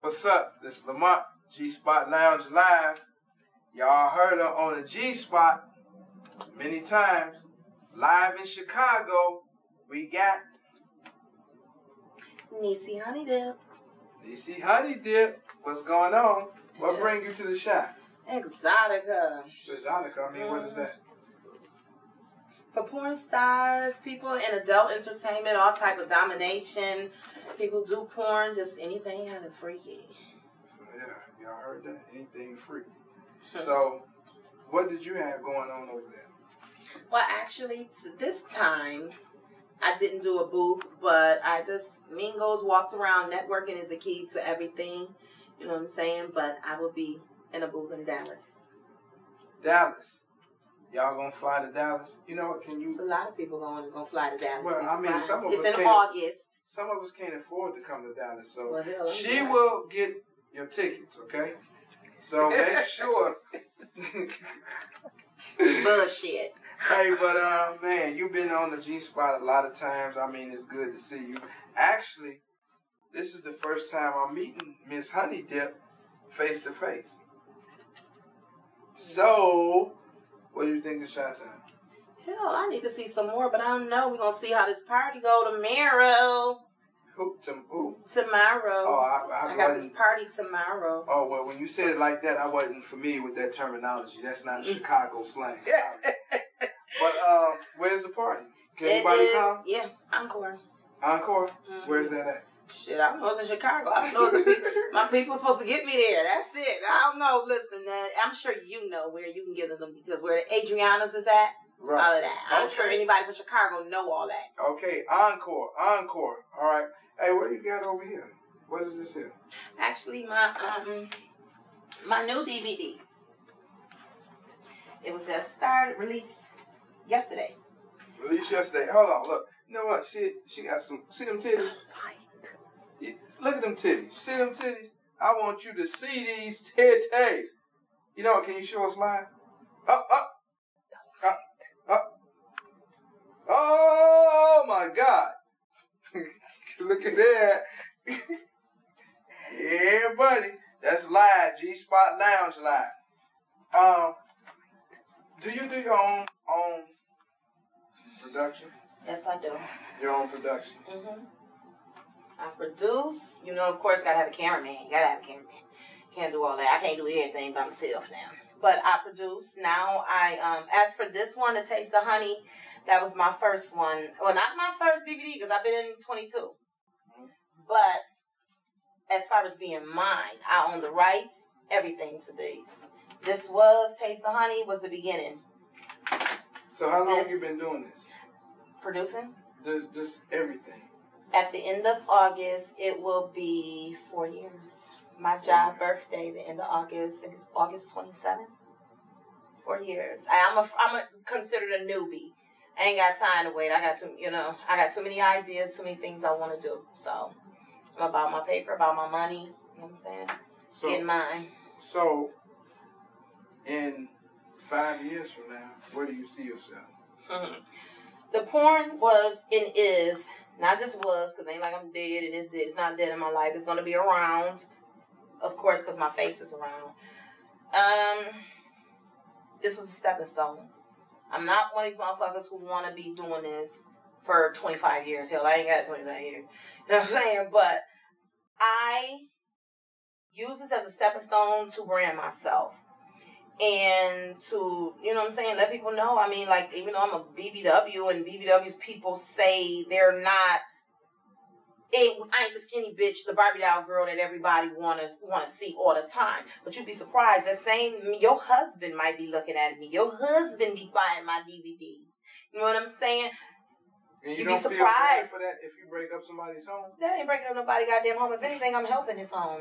What's up? This is Lamont, G Spot Lounge Live. Y'all heard her on the G Spot many times. Live in Chicago, we got Neese Honey Dip. DC Honey Dip. What's going on? What Yeah. bring you to the shop? Exxxotica. Exxxotica, I mean, what is that? Mm-hmm. For porn stars, people in adult entertainment, all type of domination. People do porn, just anything kind of freaky. So, yeah, y'all heard that? Anything free. Hmm. So, what did you have going on over there? Well, actually, t- this time I didn't do a booth, but I just mingled, walked around. Networking is the key to everything. You know what I'm saying? But I will be in a booth in Dallas. Dallas. Y'all gonna fly to Dallas? You know what? Can It's you? a lot of people going to fly to Dallas. Well, Be I mean, some of it's us in can't- August. Some of us can't afford to come to Dallas, so Well, hell, she glad. will get your tickets. Okay. So make sure. Bullshit. Hey, but uh, man, you've been on the G spot a lot of times. I mean, it's good to see you. Actually, this is the first time I'm meeting Miss Honey Dip face to face. So, what do you think of Shot Time? Hell, I need to see some more, but I don't know. We're gonna see how this party go tomorrow. Who? To, who? Tomorrow. Oh, I, I, I got this party tomorrow. Oh well, when you said it like that, I wasn't familiar with that terminology. That's not Chicago slang. But um, where's the party? Can It anybody is- come? Yeah, Encore. Encore? Mhm. Where's that at? Shit, I don't know. It's in Chicago. I don't know. If the pe- my people supposed to get me there. That's it. I don't know. Listen, uh, I'm sure you know where you can give them the details. Where the Adriana's is at. all of that. I'm Okay. sure anybody from Chicago know all that. Okay, encore, encore. All right. Hey, what do you got over here? What is this here? Actually, my um, my new DVD. It was just started released yesterday. Released yesterday. Hold on, look. You know what? She she got some. See them titties? Look at them titties. See them titties? I want you to see these titties. You know what? Can you show us live? Up, up, up, up. Oh my God! Look at that. yeah, buddy. That's live. G Spot Lounge live. Um, do you do your own own production? Yes, I do. Your own production. hmm I produce. You know, of course, I gotta have a cameraman. You gotta have a cameraman. Can't do all that. I can't do everything by myself now. But I produce. Now I um as for this one, the Taste of Honey, that was my first one. Well, not my first DVD because I've been in 22. But as far as being mine, I own the rights, everything to these. This was Taste the Honey was the beginning. So how long This- you been doing this? Producing. Just just everything. At the end of August, it will be four years. My job birthday, the end of August, I think it's August 27th. Four years. I, I'm a, I'm a, considered a newbie. I ain't got time to wait. I got too, you know, I got too many ideas, too many things I want to do. So I'm about my paper, about my money. You know what I'm saying? So Getting mine. so in five years from now, where do you see yourself? the porn was and is not just was because ain't like I'm dead. It is dead. It's not dead in my life. It's gonna be around, of course, because my face is around. Um, this was a stepping stone. I'm not one of these motherfuckers who want to be doing this for 25 years. Hell, I ain't got 25 years. You know what I'm saying? But I use this as a stepping stone to brand myself and to you know what I'm saying, let people know. I mean, like even though I'm a BBW and BBW's people say they're not. It, I ain't the skinny bitch, the Barbie doll girl that everybody wanna wanna see all the time. But you'd be surprised that same your husband might be looking at me. Your husband be buying my DVDs. You know what I'm saying? And you You'd be don't feel bad surprised. for that if you break up somebody's home? That ain't breaking up nobody goddamn home. If anything, I'm helping his home.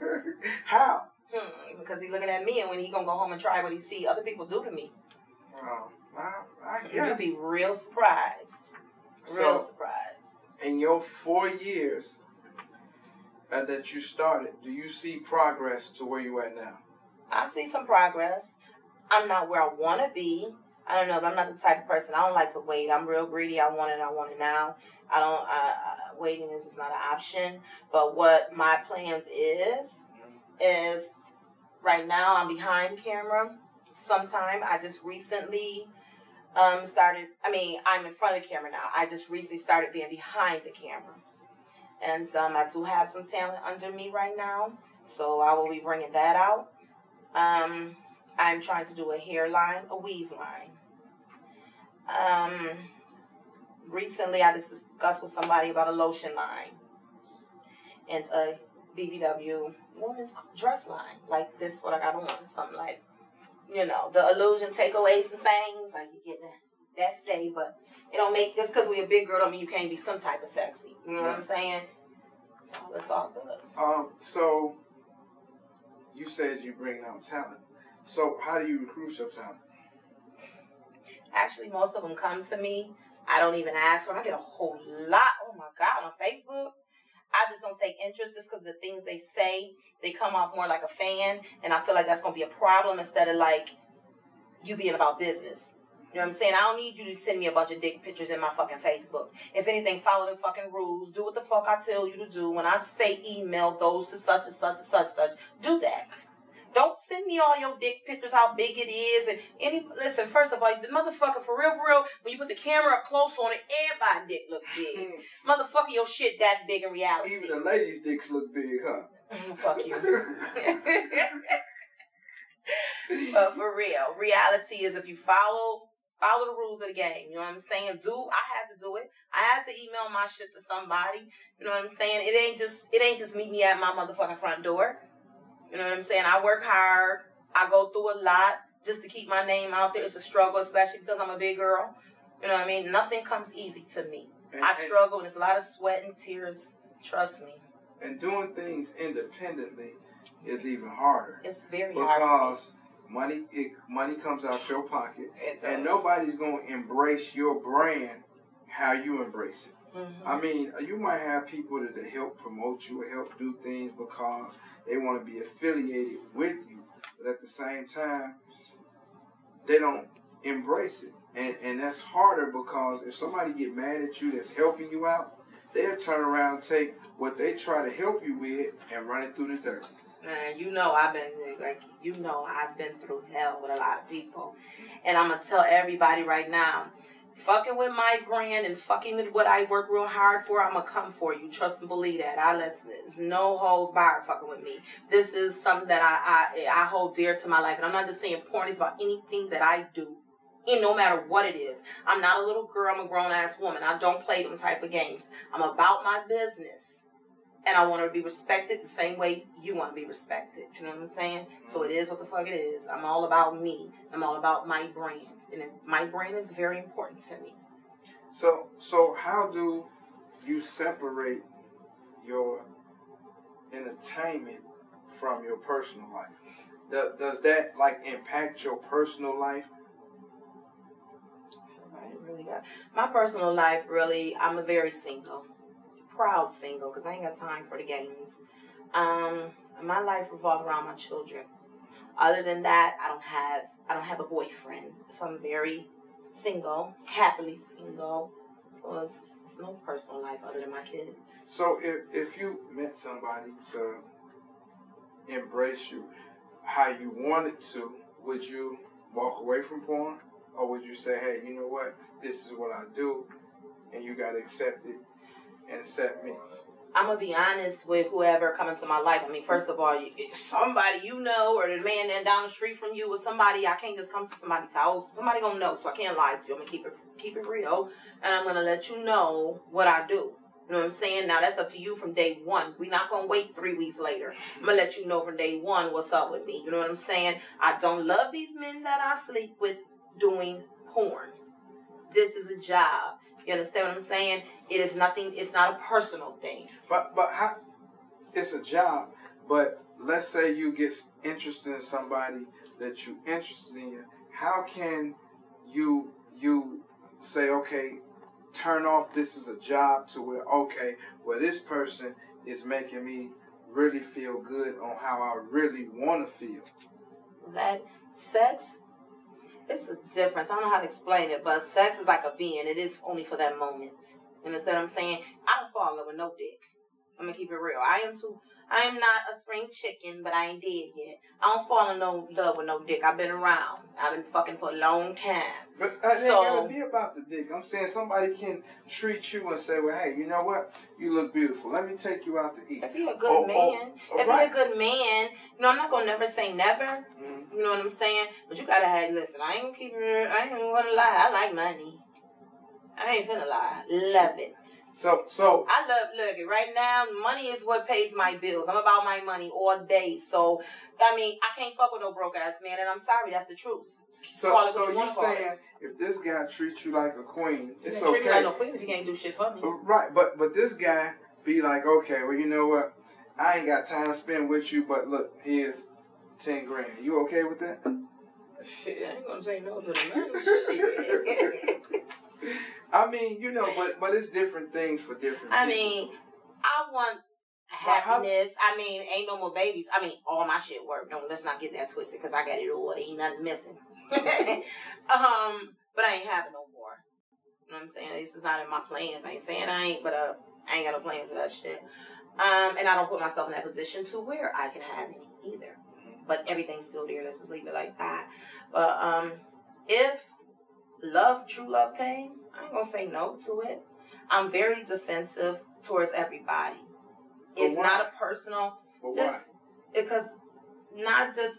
How? Hmm, because he's looking at me, and when he gonna go home and try what he see other people do to me, Well, I, I you'd be real surprised. Real So, surprised. in your four years uh, that you started, do you see progress to where you at now? I see some progress. I'm not where I want to be. I don't know, but I'm not the type of person. I don't like to wait. I'm real greedy. I want it. I want it now. I don't. Uh, waiting is, is not an option. But what my plans is is right now I'm behind camera. Sometime I just recently um started. I mean, I'm in front of the camera now. I just recently started being behind the camera, and um, I do have some talent under me right now. So I will be bringing that out. Um, I'm trying to do a hairline, a weave line. Um, recently I just discussed with somebody about a lotion line and a BBW woman's dress line. Like this, what I got on, something like, you know, the illusion takeaways and things. Like you get that, that stay, but it don't make just because we a big girl don't mean you can't be some type of sexy. You know what I'm saying? So it's all good. Um, so you said you bring out talent. So how do you recruit your talent? Actually, most of them come to me. I don't even ask for them. I get a whole lot. Oh my God, on Facebook. I just don't take interest just because the things they say, they come off more like a fan. And I feel like that's going to be a problem instead of like you being about business. You know what I'm saying? I don't need you to send me a bunch of dick pictures in my fucking Facebook. If anything, follow the fucking rules. Do what the fuck I tell you to do. When I say email goes to such and such and such and such, do that. Don't send me all your dick pictures, how big it is, and any. Listen, first of all, the motherfucker for real, for real. When you put the camera up close on it, everybody dick look big. motherfucker, your shit that big in reality. Even the ladies' dicks look big, huh? Mm, fuck you. but for real, reality is if you follow follow the rules of the game. You know what I'm saying? Do I had to do it? I had to email my shit to somebody. You know what I'm saying? It ain't just it ain't just meet me at my motherfucking front door. You know what I'm saying? I work hard. I go through a lot just to keep my name out there. It's a struggle, especially because I'm a big girl. You know what I mean? Nothing comes easy to me. And, I struggle, and it's a lot of sweat and tears. Trust me, and doing things independently is even harder it's very hard. because money it, money comes out your pocket, and nobody's gonna embrace your brand how you embrace it. Mhm. I mean, you might have people that help promote you or help do things because they want to be affiliated with you, but at the same time, they don't embrace it, and and that's harder because if somebody get mad at you that's helping you out, they'll turn around and take what they try to help you with and run it through the dirt. Man, you know I've been like you know I've been through hell with a lot of people, and I'm gonna tell everybody right now, fucking with my brand and fucking with what I work real hard for, I'm gonna come for you. Trust and believe that. I let no holes barred fucking with me. This is something that I I I hold dear to my life, and I'm not just saying porn is about anything that I do. And no matter what it is, I'm not a little girl. I'm a grown ass woman. I don't play them type of games. I'm about my business and I want to be respected the same way you want to be respected. You know what I'm saying? So it is what the fuck it is. I'm all about me. I'm all about my brand, and my brand is very important to me. So so how do you separate your entertainment from your personal life? Does, does that like impact your personal life? I really got my personal life. Really, I'm a very single, proud single, because I ain't got time for the games. Um, my life revolves around my children. Other than that, I don't have I don't have a boyfriend, so I'm very single, happily single. So it's, it's no personal life other than my kids. So if if you met somebody to embrace you how you wanted to, would you walk away from porn? Or would you say, hey, you know what, this is what I do and you gotta accept it and accept me? I'm gonna be honest with whoever come into my life. I mean, first of all, somebody you know, or the man down the street from you, or somebody. I can't just come to somebody's house. Somebody gonna know, so I can't lie to you. I'm gonna keep it keep it real, and I'm gonna let you know what I do. You know what I'm saying? Now that's up to you from day one. We're not gonna wait three weeks later. I'm gonna let you know from day one what's up with me. You know what I'm saying? I don't love these men that I sleep with doing porn. This is a job. You understand what I'm saying? It is nothing. It's not a personal thing. But but how it's a job, but let's say you get interested in somebody that you interested in, how can you you say, okay, turn off this is a job to where okay, well this person is making me really feel good on how I really want to feel. That sex, it's a difference. I don't know how to explain it, but sex is like a being. It is only for that moment. Understand what I'm saying? I don't fall in love with no dick. I'm gonna keep it real. I am too. I am not a spring chicken, but I ain't dead yet. I don't fall in no love with no dick. I've been around. I've been fucking for a long time. But uh, it ain't So- gotta be about the dick. I'm saying somebody can treat you and say, "Well, hey, you know what? You look beautiful. Let me take you out to eat." If you're a good Oh, oh, man, oh, if right. you're a good man, you know I'm not gonna never say never. Mhm. You know what I'm saying? But you gotta have listen. I ain't gonna keep it. I ain't gonna lie. I like money. I ain't finna lie. Love it. So, so I love look right now. Money is what pays my bills. I'm about my money all day. So I mean, I can't fuck with no broke ass man, and I'm sorry. That's the truth. So, Call so you you wanna call it. saying if this guy treats you like a queen, You it's can't treat me okay, like no queen if you can't do shit for me. Right? But but this guy be like, okay, well, you know what? I ain't got time to spend with you, but look, here's ten grand. You okay with that? Shit, I ain't gonna say no to the money. Shit. I mean, you know, but but it's different things for different. I people. mean, I want happiness. I mean, ain't no more babies. I mean, all my shit work. Don't let's not get that twisted because I got it all. There ain't nothing missing. um, but I ain't having no more. You know what I'm saying? This is not in my plans. I ain't saying I ain't, but uh, I ain't got no plans for that shit. Um, and I don't put myself in that position to where I can have any either. But everything's still there. Let's just leave it like that. But um, if love, true love came, I ain't gonna say no to it. I'm very defensive towards everybody. But It's why? not a personal, But just why? because not just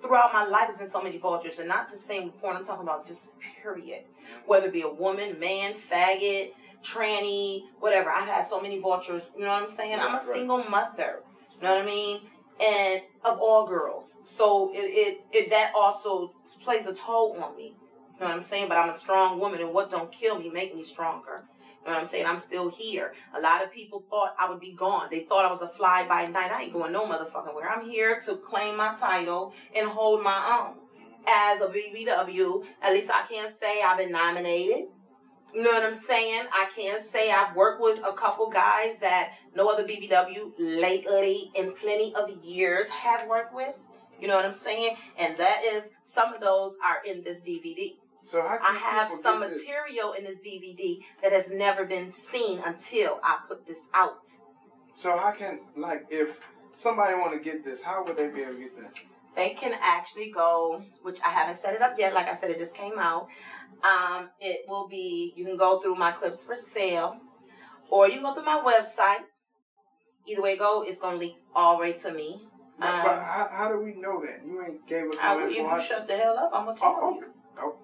throughout my life, there's been so many vultures, and not just saying porn. I'm talking about just period. Whether it be a woman, man, faggot, tranny, whatever. I've had so many vultures. You know what I'm saying? I'm a right. single mother. You know what I mean? And of all girls, so it it, it that also plays a toll on me. You know what I'm saying? But I'm a strong woman, and what don't kill me make me stronger. You know what I'm saying? I'm still here. A lot of people thought I would be gone. They thought I was a fly by night. I ain't going no motherfucking where. I'm here to claim my title and hold my own. As a BBW, at least I can't say I've been nominated. You know what I'm saying? I can't say I've worked with a couple guys that no other BBW lately in plenty of years have worked with. You know what I'm saying? And that is, some of those are in this DVD. So I have some get this? material in this DVD that has never been seen until I put this out. So how can like if somebody want to get this, how would they be able to get that? They can actually go, which I haven't set it up yet. Like I said, it just came out. Um, it will be, you can go through my clips for sale, or you can go through my website. Either way go, it's going to leak all right to me. But, Um, but how, how do we know that? You ain't gave us I, if you shut the hell up, I'm going to tell Oh, you. Oh,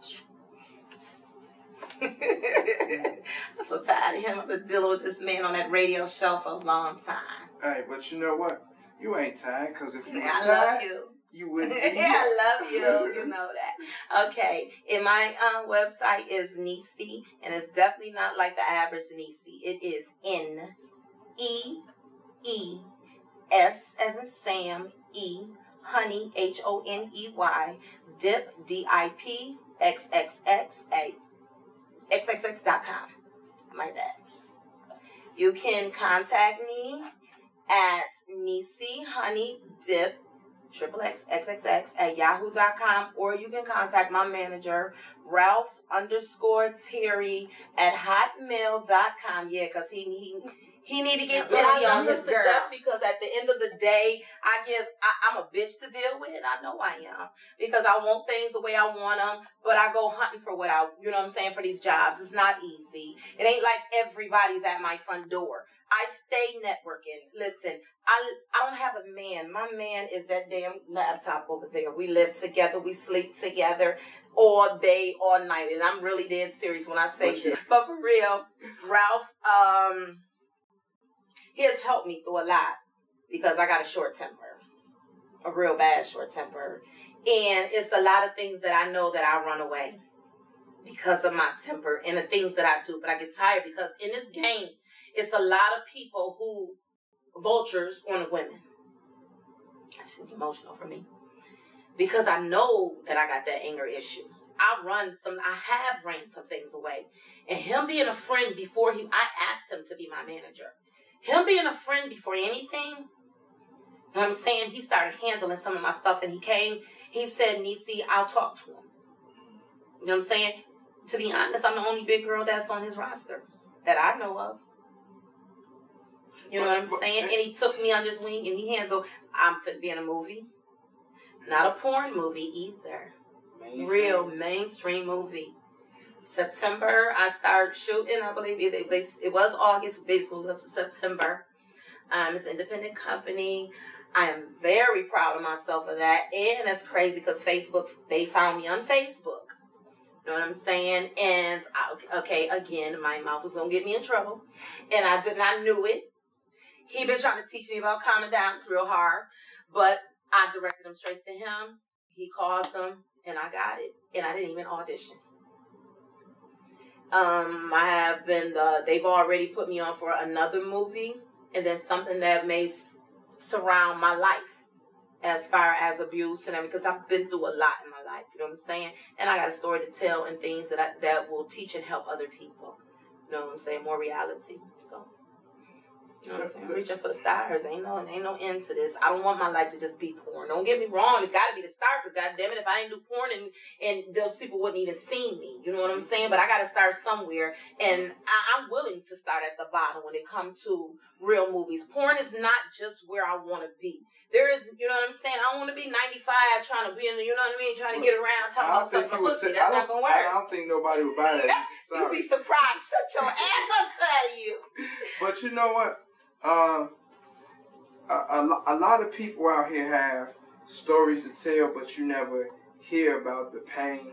I'm so tired of him. I've been dealing with this man on that radio show for a long time. hey, but you know what? You ain't tired because if you was I love tired, you. you wouldn't be yeah. I love you. You know that. Okay. And my um, website is Neese, and it's definitely not like the average Nisi. It is N E E S as in Sam E Honey H O N E Y Dip D I P X X X A XXX dot com. My bad. You can contact me at Neese Honey Dip triple XXX at yahoo.com or you can contact my manager Ralph underscore Terry at hotmail.com. Yeah, because he he he need to get busy on his girl because at the end of the day, I give I, I'm a bitch to deal with. I know I am because I want things the way I want them, but I go hunting for what I you know what I'm saying for these jobs. It's not easy. It ain't like everybody's at my front door. I stay networking. Listen, I I don't have a man. My man is that damn laptop over there. We live together. We sleep together all day, all night, and I'm really dead serious when I say this. But for real, Ralph, um, he has helped me through a lot because I got a short temper, a real bad short temper, and it's a lot of things that I know that I run away because of my temper and the things that I do. But I get tired because in this game, it's a lot of people who vultures on the women. Just emotional for me because I know that I got that anger issue. I run some, I have ran some things away, and him being a friend before he, I asked him to be my manager. Him being a friend before anything, You know what I'm saying? He started handling some of my stuff and he came, he said, Neese, I'll talk to him. You know what I'm saying? To be honest, I'm the only big girl that's on his roster that I know of. You know what I'm saying? And he took me under his wing and he handled, I'm fit being a movie. Not a porn movie either. Real mainstream movie. September, I started shooting. I believe it, it, it was August. They moved up to September. Um, it's an independent company. I am very proud of myself for that. And that's crazy because Facebook, they found me on Facebook. You know what I'm saying? And I, okay, again, my mouth was gonna get me in trouble, and I did not knew it. He been trying to teach me about calming down. It's real hard, but I directed him straight to him. He called him, and I got it, and I didn't even audition. Um, I have been the. They've already put me on for another movie, and then something that may surround my life, as far as abuse and. Because I've been through a lot in my life. You know what I'm saying? And I got a story to tell and things that I, that will teach and help other people. You know what I'm saying? More reality. So. You know what I'm saying? Reaching for the stars. Ain't no ain't no end to this. I don't want my life to just be porn. Don't get me wrong. It's got to be the start. Cause goddamn it, if I didn't do porn and and those people wouldn't even see me. You know what I'm saying? But I got to start somewhere, and I, I'm willing to start at the bottom when it comes to real movies. Porn is not just where I want to be. There is, you know what I'm saying? I don't want to be 95 trying to be in the, you know what I mean? Trying to get around talking about something pussy. say. That's not gonna work. I don't think nobody would buy that. You'd be surprised. Shut your ass outside of you. But you know what? Um, a, a, a lot of people out here have stories to tell, but you never hear about the pain,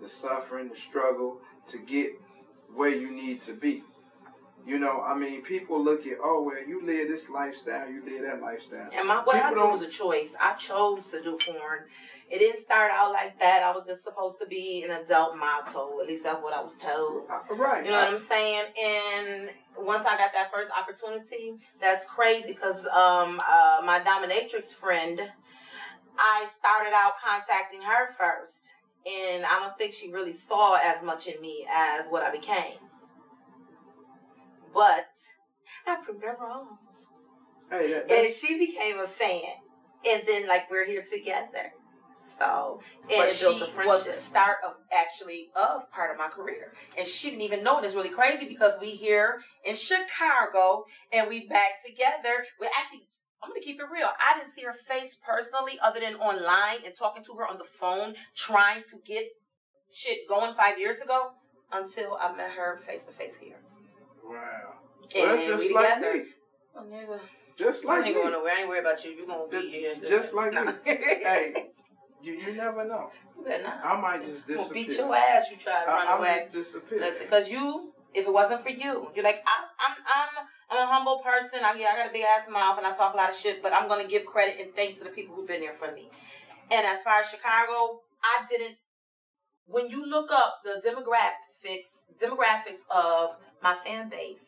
the suffering, the struggle to get where you need to be. You know, I mean, people look at, oh, well, you live this lifestyle, you live that lifestyle. And my what I People do don't- was a choice. I chose to do porn. It didn't start out like that. I was just supposed to be an adult model. At least that's what I was told. Right. You know what I'm saying? And once I got that first opportunity, that's crazy because um, uh, my dominatrix friend, I started out contacting her first. And I don't think she really saw as much in me as what I became. But I proved her wrong. Hey, that, And she became a fan. And then, like, we're here together. So, and But it she a was the start of actually of part of my career. And she didn't even know it. It's really crazy because we here in Chicago and we back together. We actually, I'm gonna keep it real. I didn't see her face personally, other than online and talking to her on the phone, trying to get shit going five years ago, until I met her face to face here. wow. And Well, that's just we like together. me. Oh, nigga. Just I like ain't me. going nowhere. I ain't worried about you. You gonna be Just- here. just like me. hey, Hey, you, you never know. you better not. I might just disappear. beat your ass. You try to run I, I'll away. just disappear. Listen, cause you, if it wasn't for you, you're like I'm, I'm, I'm, I'm a humble person. I, yeah, I got a big ass mouth and I talk a lot of shit, but I'm gonna give credit and thanks to the people who've been there for me. And as far as Chicago, I didn't. When you look up the demographics, demographics of my fan base,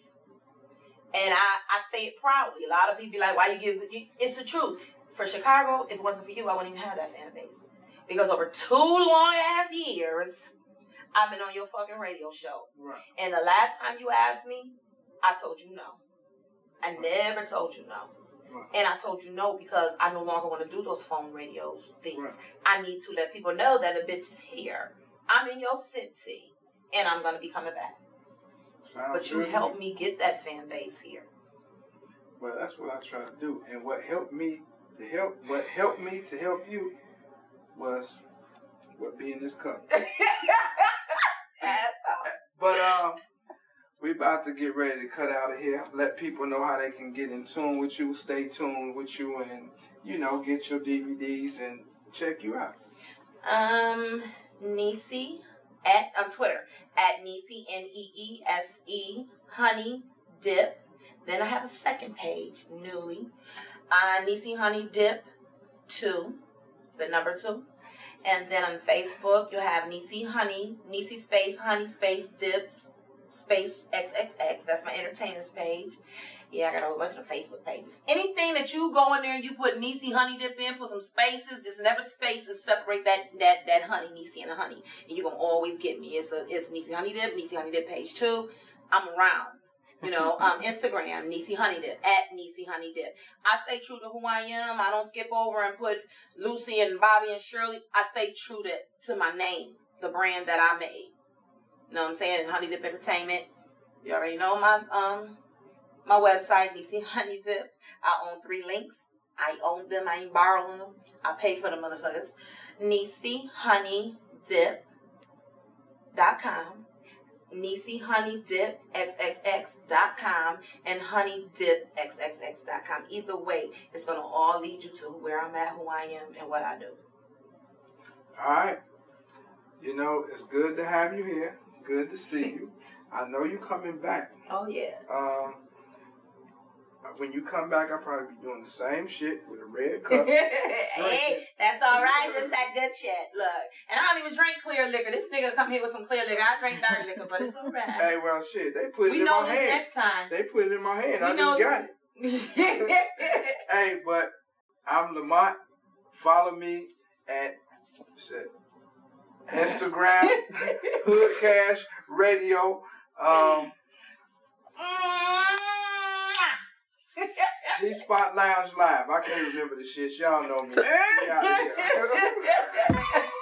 and I, I say it proudly. A lot of people be like, "Why you give?" The, you, it's the truth. For Chicago, if it wasn't for you, I wouldn't even have that fan base. Because over two long ass years, I've been on your fucking radio show. right. And the last time you asked me, I told you no. I never told you no. Right. And I told you no because I no longer want to do those phone radios things. Right. I need to let people know that a bitch is here. I'm in your city. And I'm gonna be coming back. Sounds But you helped me get that fan base here. Well, that's what I try to do, and what helped me to help, what helped me to help you, was what being this cup. But um, we about to get ready to cut out of here. Let people know how they can get in tune with you, stay tuned with you, and you know, get your DVDs and check you out. Um, Neese at on Twitter at Neese N E E S E Honey Dip. Then I have a second page newly, uh, Neese Honey Dip two, the number two, and then on Facebook you have Neese Honey Neese space Honey space Dips space XXX. That's my entertainers page. Yeah, I got a whole bunch of Facebook pages. Anything that you go in there and you put Neese honey dip in, put some spaces, just never spaces, separate that that that honey, Neese and the honey. And you're gonna always get me. It's a it's Neese honey dip, Neese honey dip page two. I'm around. You know, um, Instagram, Neese Honey Dip, at Neese Honey Dip. I stay true to who I am. I don't skip over and put Lucy and Bobby and Shirley. I stay true to, to my name, the brand that I made. You know what I'm saying? And Honey Dip Entertainment. You already know my um my website, Neese Honey Dip. I own three links. I own them. I ain't borrowing them. I pay for the motherfuckers. Neese Honey Dip dot com. Neese Honey Dip XXX.com and Honey Dip XXX.com. Either way, it's going to all lead you to where I'm at, who I am, and what I do. All right. You know, it's good to have you here. Good to see you. I know you're coming back. Oh, yeah. Um, when you come back, I'll probably be doing the same shit with a red cup. hey, that's all right. Just that good shit. Look, and I don't even drink clear liquor. This nigga come here with some clear liquor. I drink dirty liquor, but it's all right. hey, well, shit, they put we it in We know my this hand. next time. They put it in my hand. We I know just got it. Hey, but I'm Lamont. Follow me at shit, Instagram, Hood Cash Radio, um, G Spot Lounge Live. I can't remember the shit. Y'all know me. We outta here.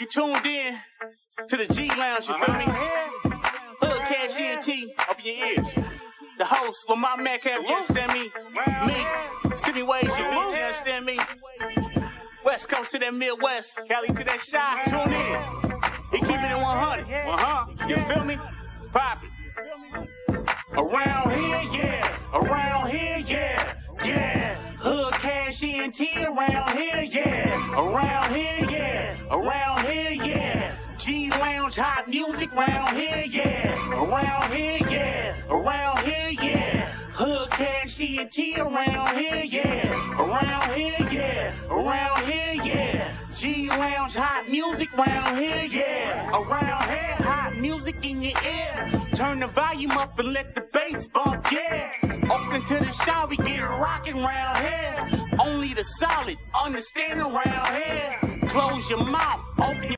You tuned in to the G Lounge, you feel me? Hood Cash ENT up in your ears. The host, Lamar Metcalf, you understand me? Me, Sydney Ways, you me, you understand me? West Coast to that Midwest, Cali to that shot, tune in. He keeping it 100, uh-huh, you feel me? Poppin'. Around here, yeah. Around here, yeah. Yeah. Hood cash ENT around here, yeah. Around here, yeah. Around here, yeah. G Lounge hot music around here, yeah. Around here, yeah. Around here, yeah. Hood cash ENT around here, yeah. Around here, yeah. Around here, yeah. G Lounge hot music around here, yeah. Around here, hot music in your ear. Turn the volume up and let the bass bump, yeah. Open to the shot, we get rockin' round here. Only the solid understand around here. Close your mouth, open your